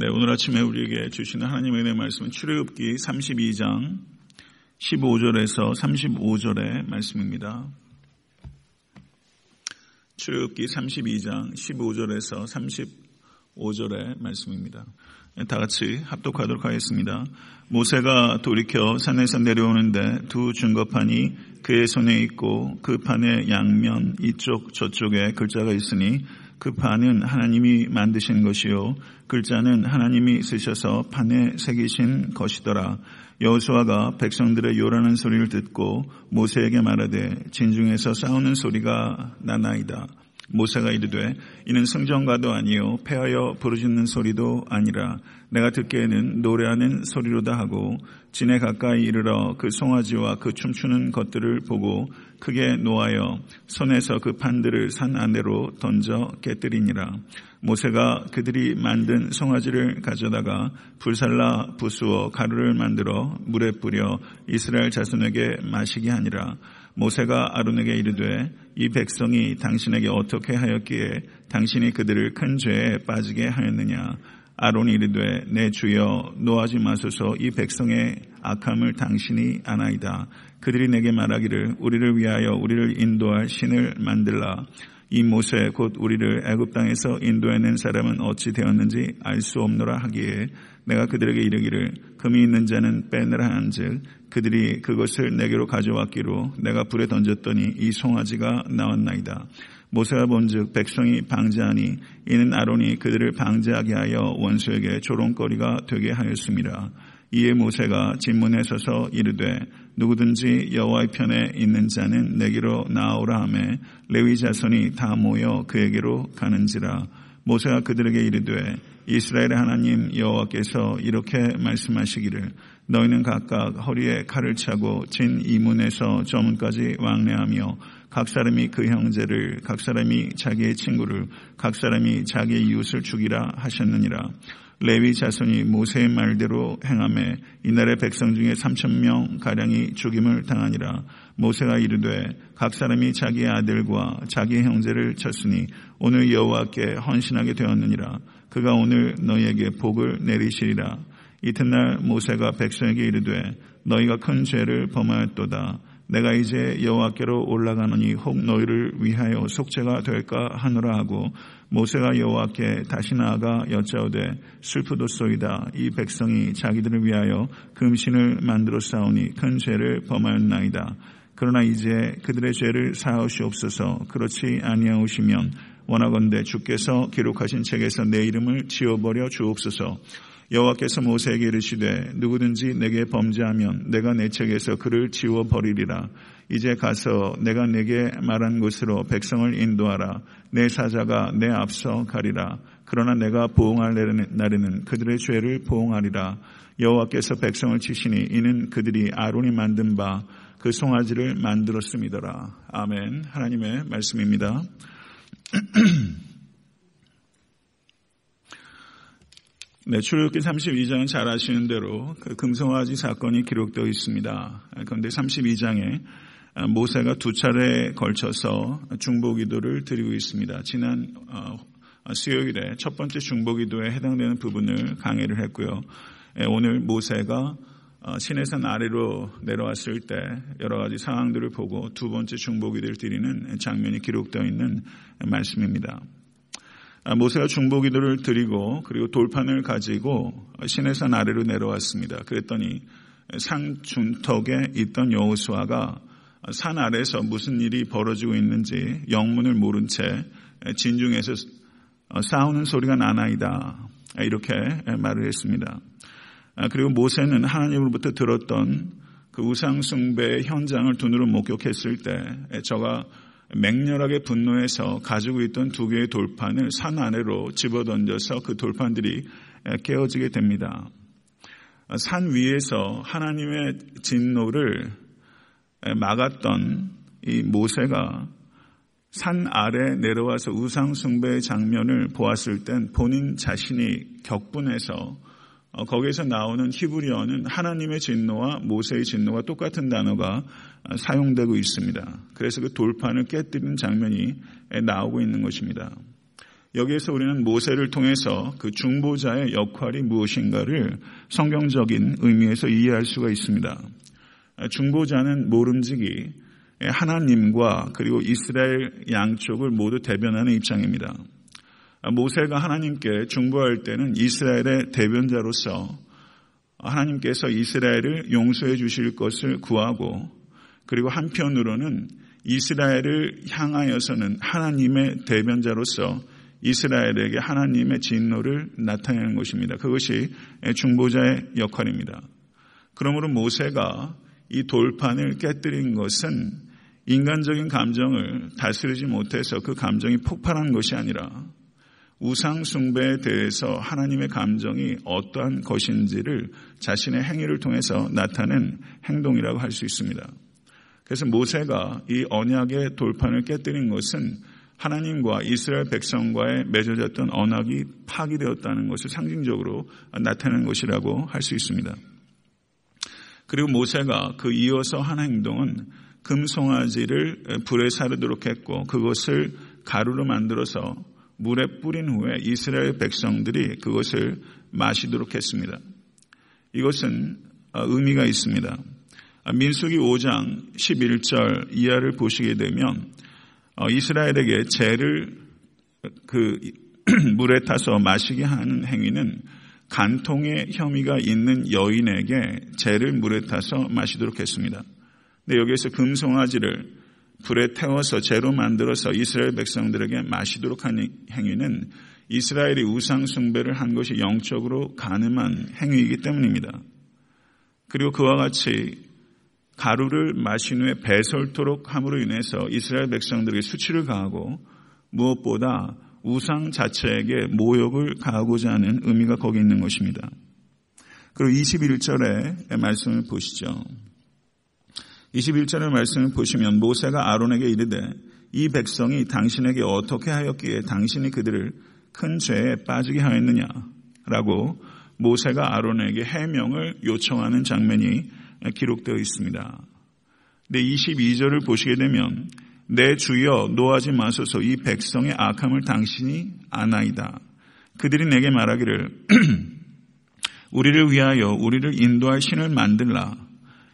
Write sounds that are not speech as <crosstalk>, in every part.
네, 오늘 아침에 우리에게 주시는 하나님의 은혜 말씀은 출애굽기 32장 15절에서 35절의 말씀입니다. 출애굽기 32장 15절에서 35절의 말씀입니다. 네, 다 같이 합독하도록 하겠습니다. 모세가 돌이켜 산에서 내려오는데 두 증거판이 그의 손에 있고 그 판의 양면 이쪽 저쪽에 글자가 있으니 그 판은 하나님이 만드신 것이요 글자는 하나님이 쓰셔서 판에 새기신 것이더라. 여호수아가 백성들의 요란한 소리를 듣고 모세에게 말하되 진중에서 싸우는 소리가 나나이다. 모세가 이르되 이는 성전과도 아니요 폐하여 부르짖는 소리도 아니라 내가 듣기에는 노래하는 소리로다 하고 진에 가까이 이르러 그 송아지와 그 춤추는 것들을 보고 크게 노하여 손에서 그 판들을 산 안으로 던져 깨뜨리니라. 모세가 그들이 만든 송아지를 가져다가 불살라 부수어 가루를 만들어 물에 뿌려 이스라엘 자손에게 마시게 하니라. 모세가 아론에게 이르되 이 백성이 당신에게 어떻게 하였기에 당신이 그들을 큰 죄에 빠지게 하였느냐. 아론이 이르되 내 주여 노하지 마소서 이 백성의 악함을 당신이 아나이다. 그들이 내게 말하기를 우리를 위하여 우리를 인도할 신을 만들라. 이 모세 곧 우리를 애굽 땅에서 인도해낸 사람은 어찌 되었는지 알 수 없노라 하기에 내가 그들에게 이르기를 금이 있는 자는 빼내라 한즉 그들이 그것을 내게로 가져왔기로 내가 불에 던졌더니 이 송아지가 나왔나이다. 모세가 본즉 백성이 방제하니 이는 아론이 그들을 방제하게 하여 원수에게 조롱거리가 되게 하였습니다. 이에 모세가 진문에 서서 이르되 누구든지 여호와의 편에 있는 자는 내게로 나오라 하매 레위 자손이 다 모여 그에게로 가는지라. 모세가 그들에게 이르되 이스라엘의 하나님 여호와께서 이렇게 말씀하시기를 너희는 각각 허리에 칼을 차고 진 이문에서 저문까지 왕래하며 각 사람이 그 형제를 각 사람이 자기의 친구를 각 사람이 자기의 이웃을 죽이라 하셨느니라 레위 자손이 모세의 말대로 행함에 이날의 백성 중에 3천 명 가량이 죽임을 당하니라. 모세가 이르되 각 사람이 자기의 아들과 자기의 형제를 쳤으니 오늘 여호와께 헌신하게 되었느니라. 그가 오늘 너희에게 복을 내리시리라. 이튿날 모세가 백성에게 이르되 너희가 큰 죄를 범하였도다 내가 이제 여호와께로 올라가느니 혹 너희를 위하여 속죄가 될까 하노라 하고 모세가 여호와께 다시 나아가 여짜오되 슬프도소이다. 이 백성이 자기들을 위하여 금신을 만들어 싸우니 큰 죄를 범하였나이다. 그러나 이제 그들의 죄를 사하시옵소서. 그렇지 아니하오시면 원하건대 주께서 기록하신 책에서 내 이름을 지워버려 주옵소서 여호와께서 모세에게 이르시되 누구든지 내게 범죄하면 내가 내 책에서 그를 지워 버리리라. 이제 가서 내가 내게 말한 곳으로 백성을 인도하라. 내 사자가 내 앞서 가리라. 그러나 내가 보응할 날에는 그들의 죄를 보응하리라. 여호와께서 백성을 치시니 이는 그들이 아론이 만든 바 그 송아지를 만들었음이더라. 아멘. 하나님의 말씀입니다. <clears throat> 네, 출애굽기 32장은 잘 아시는 대로 그 금송아지 사건이 기록되어 있습니다. 그런데 32장에 모세가 두 차례에 걸쳐서 중보기도를 드리고 있습니다. 지난 어, 수요일에 첫 번째 중보기도에 해당되는 부분을 강의를 했고요. 예, 오늘 모세가 어, 시내산 아래로 내려왔을 때 여러 가지 상황들을 보고 두 번째 중보기도를 드리는 장면이 기록되어 있는 말씀입니다. 아, 모세가 중보기도를 드리고 그리고 돌판을 가지고 시내산 아래로 내려왔습니다. 그랬더니 산 중턱에 있던 여호수아가 산 아래에서 무슨 일이 벌어지고 있는지 영문을 모른 채 진중에서 싸우는 소리가 나나이다. 이렇게 말을 했습니다. 아, 그리고 모세는 하나님으로부터 들었던 그 우상 숭배의 현장을 눈으로 목격했을 때 저가 맹렬하게 분노해서 가지고 있던 두 개의 돌판을 산 아래로 집어던져서 그 돌판들이 깨어지게 됩니다. 산 위에서 하나님의 진노를 막았던 이 모세가 산 아래 내려와서 우상숭배의 장면을 보았을 땐 본인 자신이 격분해서 어, 거기에서 나오는 히브리어는 하나님의 진노와 모세의 진노가 똑같은 단어가 어, 사용되고 있습니다. 그래서 그 돌판을 깨뜨리는 장면이 나오고 있는 것입니다. 여기에서 우리는 모세를 통해서 그 중보자의 역할이 무엇인가를 성경적인 의미에서 이해할 수가 있습니다. 중보자는 모름지기 하나님과 그리고 이스라엘 양쪽을 모두 대변하는 입장입니다. 모세가 하나님께 중보할 때는 이스라엘의 대변자로서 하나님께서 이스라엘을 용서해 주실 것을 구하고 그리고 한편으로는 이스라엘을 향하여서는 하나님의 대변자로서 이스라엘에게 하나님의 진노를 나타내는 것입니다. 그것이 중보자의 역할입니다. 그러므로 모세가 이 돌판을 깨뜨린 것은 인간적인 감정을 다스리지 못해서 그 감정이 폭발한 것이 아니라 우상숭배에 대해서 하나님의 감정이 어떠한 것인지를 자신의 행위를 통해서 나타낸 행동이라고 할 수 있습니다. 그래서 모세가 이 언약의 돌판을 깨뜨린 것은 하나님과 이스라엘 백성과의 맺어졌던 언약이 파기되었다는 것을 상징적으로 나타내는 것이라고 할 수 있습니다. 그리고 모세가 그 이어서 한 행동은 금송아지를 불에 사르도록 했고 그것을 가루로 만들어서 물에 뿌린 후에 이스라엘 백성들이 그것을 마시도록 했습니다. 이것은 의미가 있습니다. 민수기 5장 11절 이하를 보시게 되면 이스라엘에게 죄를 그 <clears throat> 물에 타서 마시게 하는 행위는 간통의 혐의가 있는 여인에게 죄를 물에 타서 마시도록 했습니다. 근데 여기에서 금송아지를 불에 태워서 재로 만들어서 이스라엘 백성들에게 마시도록 하는 행위는 이스라엘이 우상 숭배를 한 것이 영적으로 가늠한 행위이기 때문입니다. 그리고 그와 같이 가루를 마신 후에 배설토록 함으로 인해서 이스라엘 백성들에게 수치를 가하고 무엇보다 우상 자체에게 모욕을 가하고자 하는 의미가 거기 있는 것입니다. 그리고 21절의 말씀을 보시죠. 21절의 말씀을 보시면 모세가 아론에게 이르되 이 백성이 당신에게 어떻게 하였기에 당신이 그들을 큰 죄에 빠지게 하였느냐 라고 모세가 아론에게 해명을 요청하는 장면이 기록되어 있습니다. 근데 22절을 보시게 되면 내 주여 노하지 마소서 이 백성의 악함을 당신이 아나이다. 그들이 내게 말하기를 <clears throat> 우리를 위하여 우리를 인도할 신을 만들라.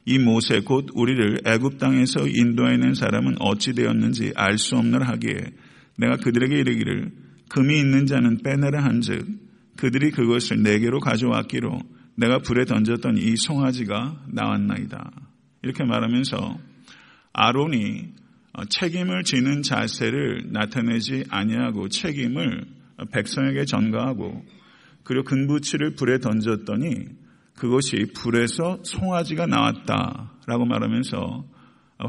이 모세 곧 우리를 애굽 땅에서 인도해낸 사람은 어찌 되었는지 알 수 없느라 하기에 내가 그들에게 이르기를 금이 있는 자는 빼내라 한즉 그들이 그것을 내게로 가져왔기로 내가 불에 던졌던 이 송아지가 나왔나이다. 이렇게 말하면서 아론이 책임을 지는 자세를 나타내지 아니하고 책임을 백성에게 전가하고 그리고 근부치를 불에 던졌더니 그것이 불에서 송아지가 나왔다라고 말하면서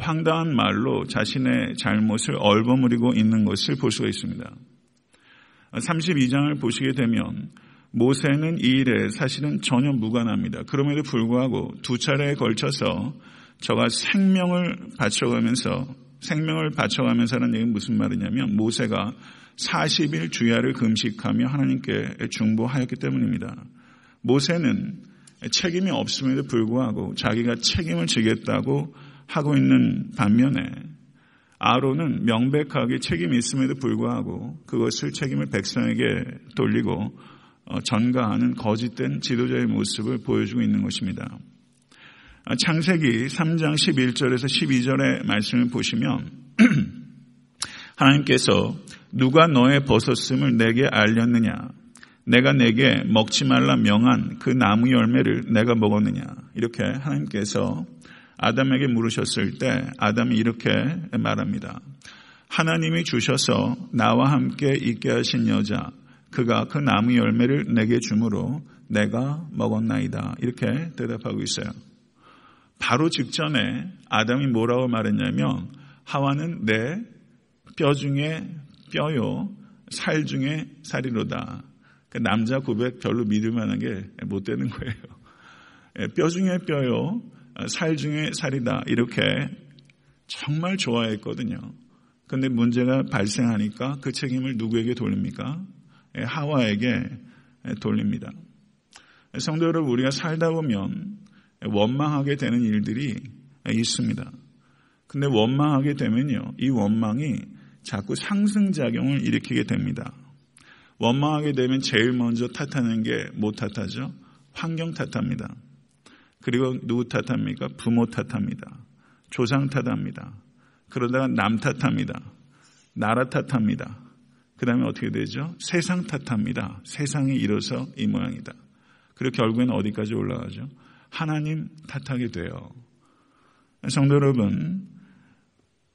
황당한 말로 자신의 잘못을 얼버무리고 있는 것을 볼 수가 있습니다. 32장을 보시게 되면 모세는 이 일에 사실은 전혀 무관합니다. 그럼에도 불구하고 두 차례에 걸쳐서 저가 생명을 바쳐가면서 생명을 바쳐가면서는 얘기는 무슨 말이냐면 모세가 40일 주야를 금식하며 하나님께 중보하였기 때문입니다. 모세는 책임이 없음에도 불구하고 자기가 책임을 지겠다고 하고 있는 반면에 아론은 명백하게 책임이 있음에도 불구하고 그것을 책임을 백성에게 돌리고 어, 전가하는 거짓된 지도자의 모습을 보여주고 있는 것입니다. 아, 창세기 3장 11절에서 12절의 말씀을 보시면 <clears throat> 하나님께서 누가 너의 벗었음을 내게 알렸느냐 내가 내게 먹지 말라 명한 그 나무 열매를 내가 먹었느냐. 이렇게 하나님께서 아담에게 물으셨을 때 아담이 이렇게 말합니다. 하나님이 주셔서 나와 함께 있게 하신 여자, 그가 그 나무 열매를 내게 주므로 내가 먹었나이다. 이렇게 대답하고 있어요. 바로 직전에 아담이 뭐라고 말했냐면 하와는 내 뼈 중에 뼈요, 살 중에 살이로다. 그 남자 고백 별로 믿을 만한 게 못 되는 거예요. 예, 뼈 중에 뼈요, 살 중에 살이다. 이렇게 정말 좋아했거든요. 근데 문제가 발생하니까 그 책임을 누구에게 돌립니까? 예, 하와에게 돌립니다. 성도 여러분, 우리가 살다 보면 원망하게 되는 일들이 있습니다. 근데 원망하게 되면요, 이 원망이 자꾸 상승작용을 일으키게 됩니다. 원망하게 되면 제일 먼저 탓하는 게 뭐 탓하죠? 환경 탓합니다. 그리고 누구 탓합니까? 부모 탓합니다. 조상 탓합니다. 그러다가 남 탓합니다. 나라 탓합니다. 그 다음에 어떻게 되죠? 세상 탓합니다. 세상이 이뤄서 이 모양이다. 그리고 결국에는 어디까지 올라가죠? 하나님 탓하게 돼요. 성도 여러분,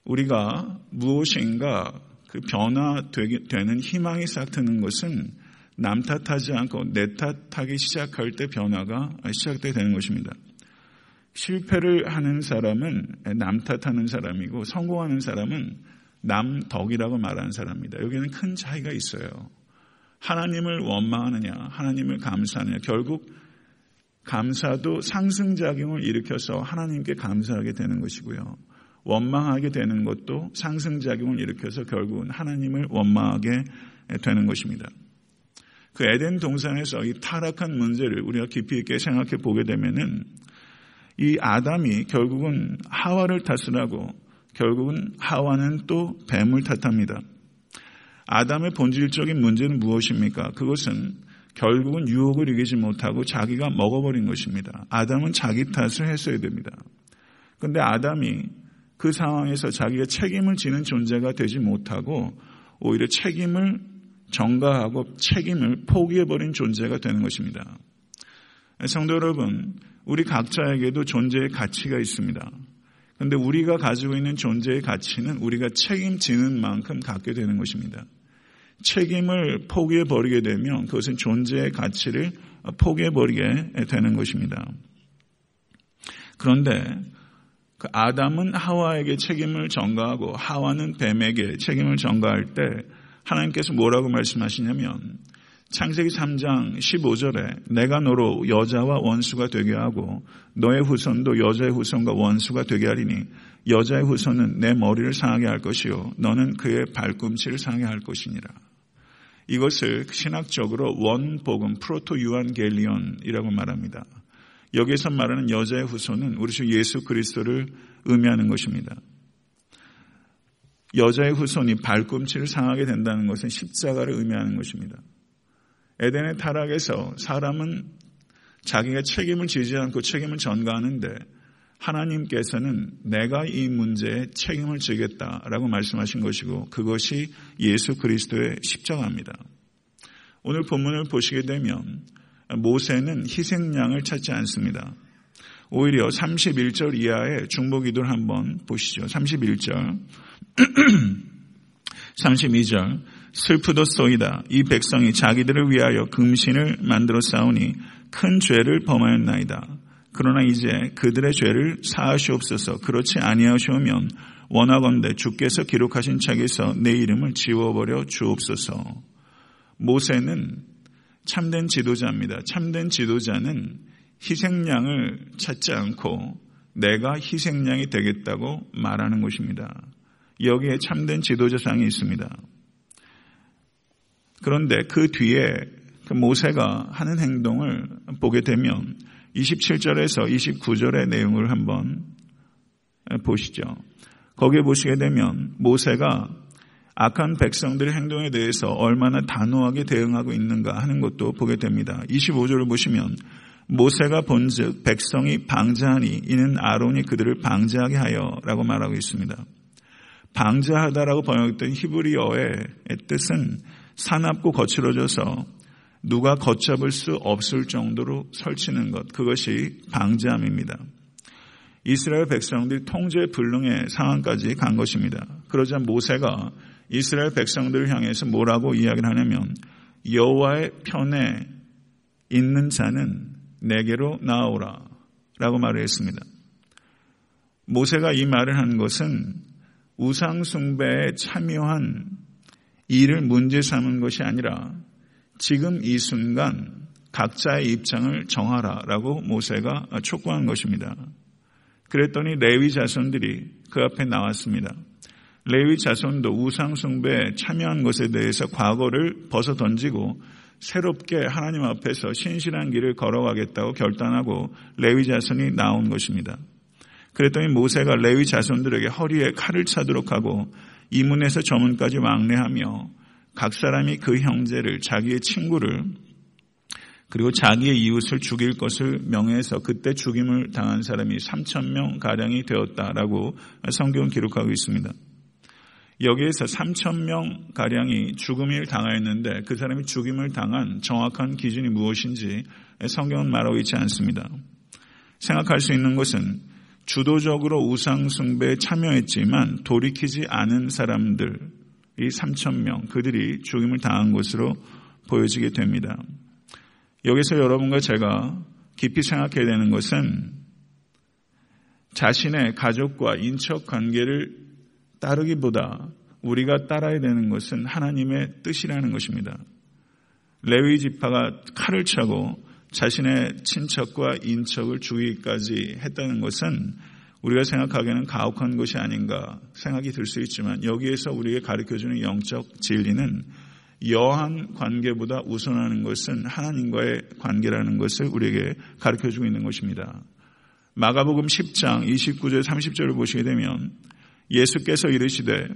우리가 무엇인가 그 변화되는 희망이 싹 트는 것은 남 탓하지 않고 내 탓하기 시작할 때 변화가 시작되게 되는 것입니다. 실패를 하는 사람은 남 탓하는 사람이고 성공하는 사람은 남 덕이라고 말하는 사람입니다. 여기는 큰 차이가 있어요. 하나님을 원망하느냐, 하나님을 감사하느냐, 결국 감사도 상승작용을 일으켜서 하나님께 감사하게 되는 것이고요. 원망하게 되는 것도 상승작용을 일으켜서 결국은 하나님을 원망하게 되는 것입니다. 그 에덴 동산에서 이 타락한 문제를 우리가 깊이 있게 생각해 보게 되면은 이 아담이 결국은 하와를 탓을 하고 결국은 하와는 또 뱀을 탓합니다. 아담의 본질적인 문제는 무엇입니까? 그것은 결국은 유혹을 이기지 못하고 자기가 먹어버린 것입니다. 아담은 자기 탓을 했어야 됩니다. 그런데 아담이 그 상황에서 자기가 책임을 지는 존재가 되지 못하고 오히려 책임을 전가하고 책임을 포기해버린 존재가 되는 것입니다. 성도 여러분, 우리 각자에게도 존재의 가치가 있습니다. 그런데 우리가 가지고 있는 존재의 가치는 우리가 책임지는 만큼 갖게 되는 것입니다. 책임을 포기해 버리게 되면 그것은 존재의 가치를 포기해 버리게 되는 것입니다. 그런데 그 아담은 하와에게 책임을 전가하고 하와는 뱀에게 책임을 전가할 때 하나님께서 뭐라고 말씀하시냐면 창세기 3장 15절에 내가 너로 여자와 원수가 되게 하고 너의 후손도 여자의 후손과 원수가 되게 하리니 여자의 후손은 내 머리를 상하게 할 것이요 너는 그의 발꿈치를 상하게 할 것이니라. 이것을 신학적으로 원복음 프로토 유한겔리온이라고 말합니다. 여기서 말하는 여자의 후손은 우리 주 예수 그리스도를 의미하는 것입니다. 여자의 후손이 발꿈치를 상하게 된다는 것은 십자가를 의미하는 것입니다. 에덴의 타락에서 사람은 자기가 책임을 지지 않고 책임을 전가하는데 하나님께서는 내가 이 문제에 책임을 지겠다라고 말씀하신 것이고 그것이 예수 그리스도의 십자가입니다. 오늘 본문을 보시게 되면 모세는 희생양을 찾지 않습니다. 오히려 31절 이하의 중보기도를 한번 보시죠. 31절. 32절. 슬프도소이다. 이 백성이 자기들을 위하여 금신을 만들어 싸우니 큰 죄를 범하였나이다. 그러나 이제 그들의 죄를 사하시옵소서. 그렇지 아니하시오면 원하건대 주께서 기록하신 책에서 내 이름을 지워버려 주옵소서. 모세는 참된 지도자입니다. 참된 지도자는 희생양을 찾지 않고 내가 희생양이 되겠다고 말하는 것입니다. 여기에 참된 지도자상이 있습니다. 그런데 그 뒤에 그 모세가 하는 행동을 보게 되면 27절에서 29절의 내용을 한번 보시죠. 거기에 보시게 되면 모세가 악한 백성들의 행동에 대해서 얼마나 단호하게 대응하고 있는가 하는 것도 보게 됩니다. 25절을 보시면 모세가 본즉 백성이 방자하니 이는 아론이 그들을 방자하게 하여라고 말하고 있습니다. 방자하다라고 번역했던 히브리어의 뜻은 사납고 거칠어져서 누가 걷잡을 수 없을 정도로 설치는 것, 그것이 방지함입니다. 이스라엘 백성들이 통제 불능의 상황까지 간 것입니다. 그러자 모세가 이스라엘 백성들을 향해서 뭐라고 이야기를 하냐면 여호와의 편에 있는 자는 내게로 나오라 라고 말을 했습니다. 모세가 이 말을 한 것은 우상 숭배에 참여한 이를 문제 삼은 것이 아니라 지금 이 순간 각자의 입장을 정하라라고 모세가 촉구한 것입니다. 그랬더니 레위 자손들이 그 앞에 나왔습니다. 레위 자손도 우상 숭배에 참여한 것에 대해서 과거를 벗어 던지고 새롭게 하나님 앞에서 신실한 길을 걸어가겠다고 결단하고 레위 자손이 나온 것입니다. 그랬더니 모세가 레위 자손들에게 허리에 칼을 차도록 하고 이문에서 저문까지 왕래하며 각 사람이 그 형제를 자기의 친구를 그리고 자기의 이웃을 죽일 것을 명해서 그때 죽임을 당한 사람이 3천 명 가량이 되었다라고 성경은 기록하고 있습니다. 여기에서 3천 명 가량이 죽음을 당하였는데 그 사람이 죽임을 당한 정확한 기준이 무엇인지 성경은 말하고 있지 않습니다. 생각할 수 있는 것은 주도적으로 우상 숭배에 참여했지만 돌이키지 않은 사람들 이 3천 명 그들이 죽임을 당한 것으로 보여지게 됩니다. 여기서 여러분과 제가 깊이 생각해야 되는 것은 자신의 가족과 인척 관계를 따르기보다 우리가 따라야 되는 것은 하나님의 뜻이라는 것입니다. 레위 지파가 칼을 차고 자신의 친척과 인척을 죽이기까지 했다는 것은 우리가 생각하기에는 가혹한 것이 아닌가 생각이 들 수 있지만 여기에서 우리에게 가르쳐주는 영적 진리는 여한 관계보다 우선하는 것은 하나님과의 관계라는 것을 우리에게 가르쳐주고 있는 것입니다. 마가복음 10장 29절 30절을 보시게 되면 예수께서 이르시되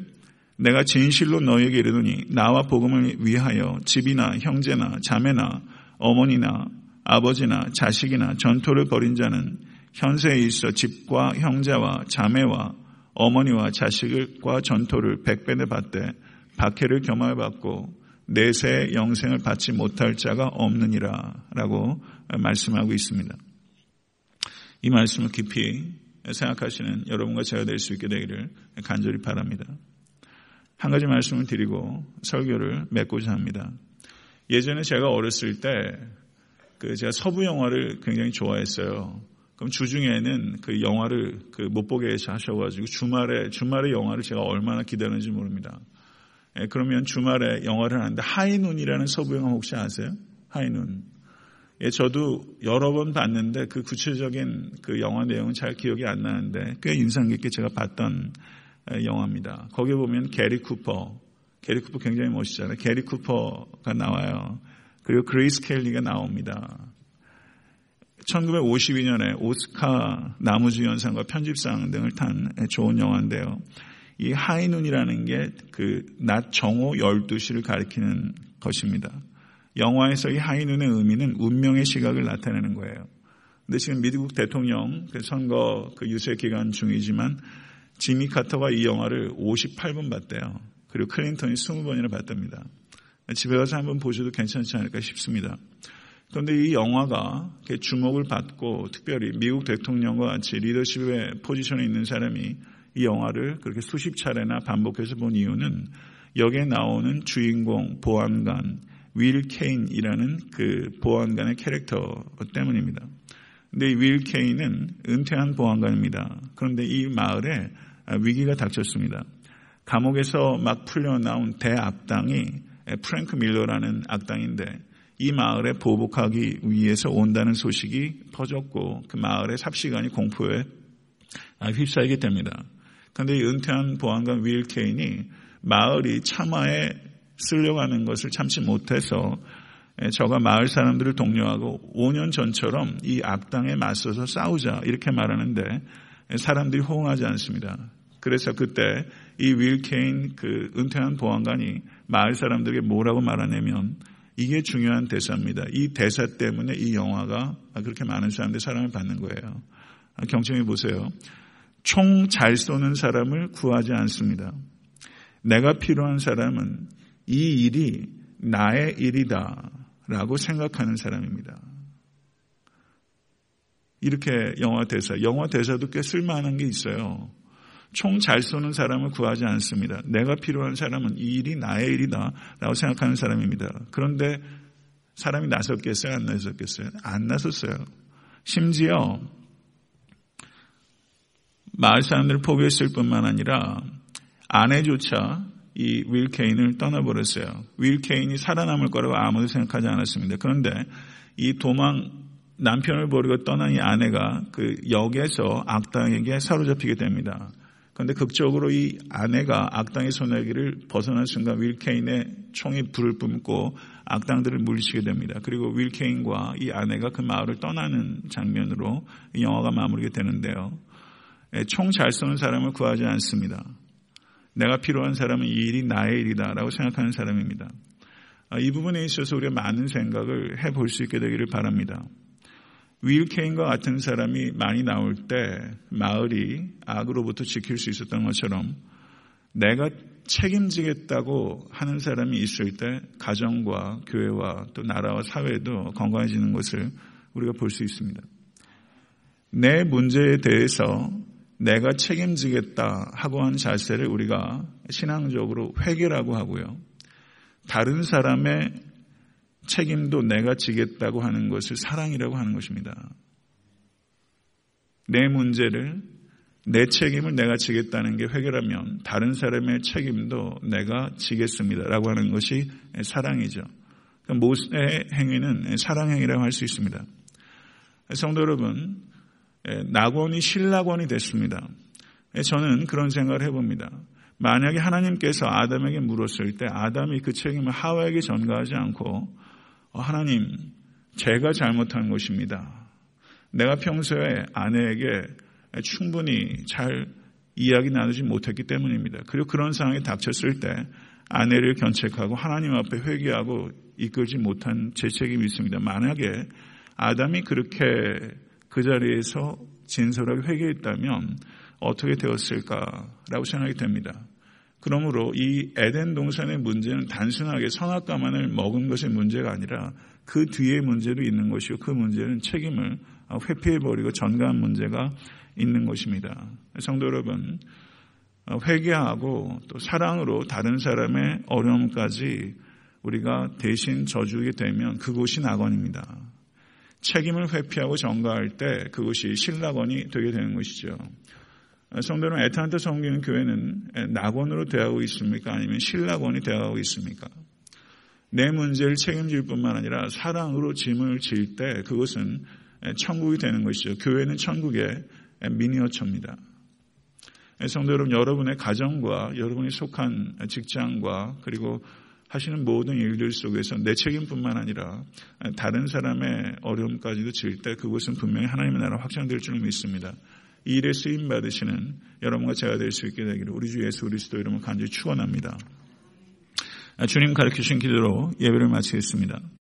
내가 진실로 너에게 이르더니 나와 복음을 위하여 집이나 형제나 자매나 어머니나 아버지나 자식이나 전토를 벌인 자는 현세에 있어 집과 형제와 자매와 어머니와 자식과 전토를 백배내 받되 박해를 겸하여 받고 내세 영생을 받지 못할 자가 없느니라 라고 말씀하고 있습니다. 이 말씀을 깊이 생각하시는 여러분과 제가 될 수 있게 되기를 간절히 바랍니다. 한 가지 말씀을 드리고 설교를 맺고자 합니다. 예전에 제가 어렸을 때, 그 제가 서부 영화를 굉장히 좋아했어요. 그럼 주중에는 그 영화를 그 못 보게 하셔가지고 주말에, 주말에 영화를 제가 얼마나 기다리는지 모릅니다. 예, 그러면 주말에 영화를 하는데 하이눈이라는 서부 영화 혹시 아세요? 하이눈. 예, 저도 여러 번 봤는데 그 구체적인 그 영화 내용은 잘 기억이 안 나는데 꽤 인상 깊게 제가 봤던 영화입니다. 거기에 보면 게리 쿠퍼, 게리 쿠퍼 굉장히 멋있잖아요. 게리 쿠퍼가 나와요. 그리고 그레이스 켈리가 나옵니다. 1952년에 오스카 남우주연상과 편집상 등을 탄 좋은 영화인데요. 이 하이눈이라는 게 그 낮 정오 12시를 가리키는 것입니다. 영화에서 이 하이눈의 의미는 운명의 시각을 나타내는 거예요. 근데 지금 미국 대통령 그 선거 그 유세 기간 중이지만 지미 카터가 이 영화를 58번 봤대요. 그리고 클린턴이 20번이나 봤답니다. 집에 가서 한번 보셔도 괜찮지 않을까 싶습니다. 그런데 이 영화가 주목을 받고 특별히 미국 대통령과 같이 리더십의 포지션에 있는 사람이 이 영화를 그렇게 수십 차례나 반복해서 본 이유는 여기에 나오는 주인공 보안관 윌 케인이라는 그 보안관의 캐릭터 때문입니다. 근데 윌 케인은 은퇴한 보안관입니다. 그런데 이 마을에 위기가 닥쳤습니다. 감옥에서 막 풀려 나온 대악당이 프랭크 밀러라는 악당인데 이 마을에 보복하기 위해서 온다는 소식이 퍼졌고 그 마을의 삽시간이 공포에 휩싸이게 됩니다. 그런데 이 은퇴한 보안관 윌 케인이 마을이 참화에 쓸려가는 것을 참지 못해서 저가 마을 사람들을 독려하고 5년 전처럼 이 악당에 맞서서 싸우자 이렇게 말하는데 사람들이 호응하지 않습니다. 그래서 그때 이 윌 케인 그 은퇴한 보안관이 마을 사람들에게 뭐라고 말하냐면 이게 중요한 대사입니다. 이 대사 때문에 이 영화가 그렇게 많은 사람들이 사랑을 받는 거예요. 경청해 보세요. 총 잘 쏘는 사람을 구하지 않습니다. 내가 필요한 사람은 이 일이 나의 일이다 라고 생각하는 사람입니다. 이렇게 영화 대사, 영화 대사도 꽤 쓸만한 게 있어요. 총 잘 쏘는 사람을 구하지 않습니다. 내가 필요한 사람은 이 일이 나의 일이다 라고 생각하는 사람입니다. 그런데 사람이 나섰겠어요? 안 나섰겠어요? 안 나섰어요. 심지어 마을 사람들을 포기했을 뿐만 아니라 아내조차 이 윌 케인을 떠나버렸어요. 윌 케인이 살아남을 거라고 아무도 생각하지 않았습니다. 그런데 이 도망 남편을 버리고 떠난 이 아내가 그 역에서 악당에게 사로잡히게 됩니다. 그런데 극적으로 이 아내가 악당의 손아귀를 벗어난 순간 윌 케인의 총이 불을 뿜고 악당들을 물리치게 됩니다. 그리고 윌 케인과 이 아내가 그 마을을 떠나는 장면으로 이 영화가 마무리가 되는데요. 총 잘 쏘는 사람을 구하지 않습니다. 내가 필요한 사람은 이 일이 나의 일이다라고 생각하는 사람입니다. 아, 이 부분에 있어서 우리가 많은 생각을 해볼 수 있게 되기를 바랍니다. 윌 케인과 같은 사람이 많이 나올 때 마을이 악으로부터 지킬 수 있었던 것처럼 내가 책임지겠다고 하는 사람이 있을 때 가정과 교회와 또 나라와 사회도 건강해지는 것을 우리가 볼 수 있습니다. 내 문제에 대해서 내가 책임지겠다 하고 하는 자세를 우리가 신앙적으로 회개라고 하고요. 다른 사람의 책임도 내가 지겠다고 하는 것을 사랑이라고 하는 것입니다. 내 문제를 내 책임을 내가 지겠다는 게 회개라면 다른 사람의 책임도 내가 지겠습니다라고 하는 것이 사랑이죠. 그러니까 모세의 행위는 사랑 행위라고 할 수 있습니다. 성도 여러분, 낙원이 신락원이 됐습니다. 저는 그런 생각을 해봅니다. 만약에 하나님께서 아담에게 물었을 때 아담이 그 책임을 하와에게 전가하지 않고 어, 하나님 제가 잘못한 것입니다. 내가 평소에 아내에게 충분히 잘 이야기 나누지 못했기 때문입니다. 그리고 그런 상황이 닥쳤을 때 아내를 견책하고 하나님 앞에 회개하고 이끌지 못한 제 책임이 있습니다. 만약에 아담이 그렇게 그 자리에서 진솔하게 회개했다면 어떻게 되었을까라고 생각이 됩니다. 그러므로 이 에덴 동산의 문제는 단순하게 선악과만을 먹은 것의 문제가 아니라 그 뒤에 문제도 있는 것이고 그 문제는 책임을 회피해버리고 전가한 문제가 있는 것입니다. 성도 여러분, 회개하고 또 사랑으로 다른 사람의 어려움까지 우리가 대신 져주게 되면 그곳이 낙원입니다. 책임을 회피하고 전가할 때 그것이 신락원이 되게 되는 것이죠. 성도는 에탄트 성기는 교회는 낙원으로 대하고 있습니까? 아니면 신락원이 대하고 있습니까? 내 문제를 책임질 뿐만 아니라 사랑으로 짐을 질 때 그것은 천국이 되는 것이죠. 교회는 천국의 미니어처입니다. 성도 여러분, 여러분의 가정과 여러분이 속한 직장과 그리고 하시는 모든 일들 속에서 내 책임뿐만 아니라 다른 사람의 어려움까지도 질 때 그것은 분명히 하나님의 나라 확장될 줄 믿습니다. 이 일에 쓰임 받으시는 여러분과 제가 될 수 있게 되기를 우리 주 예수 그리스도 이름을 간절히 축원합니다. 주님 가르치신 기도로 예배를 마치겠습니다.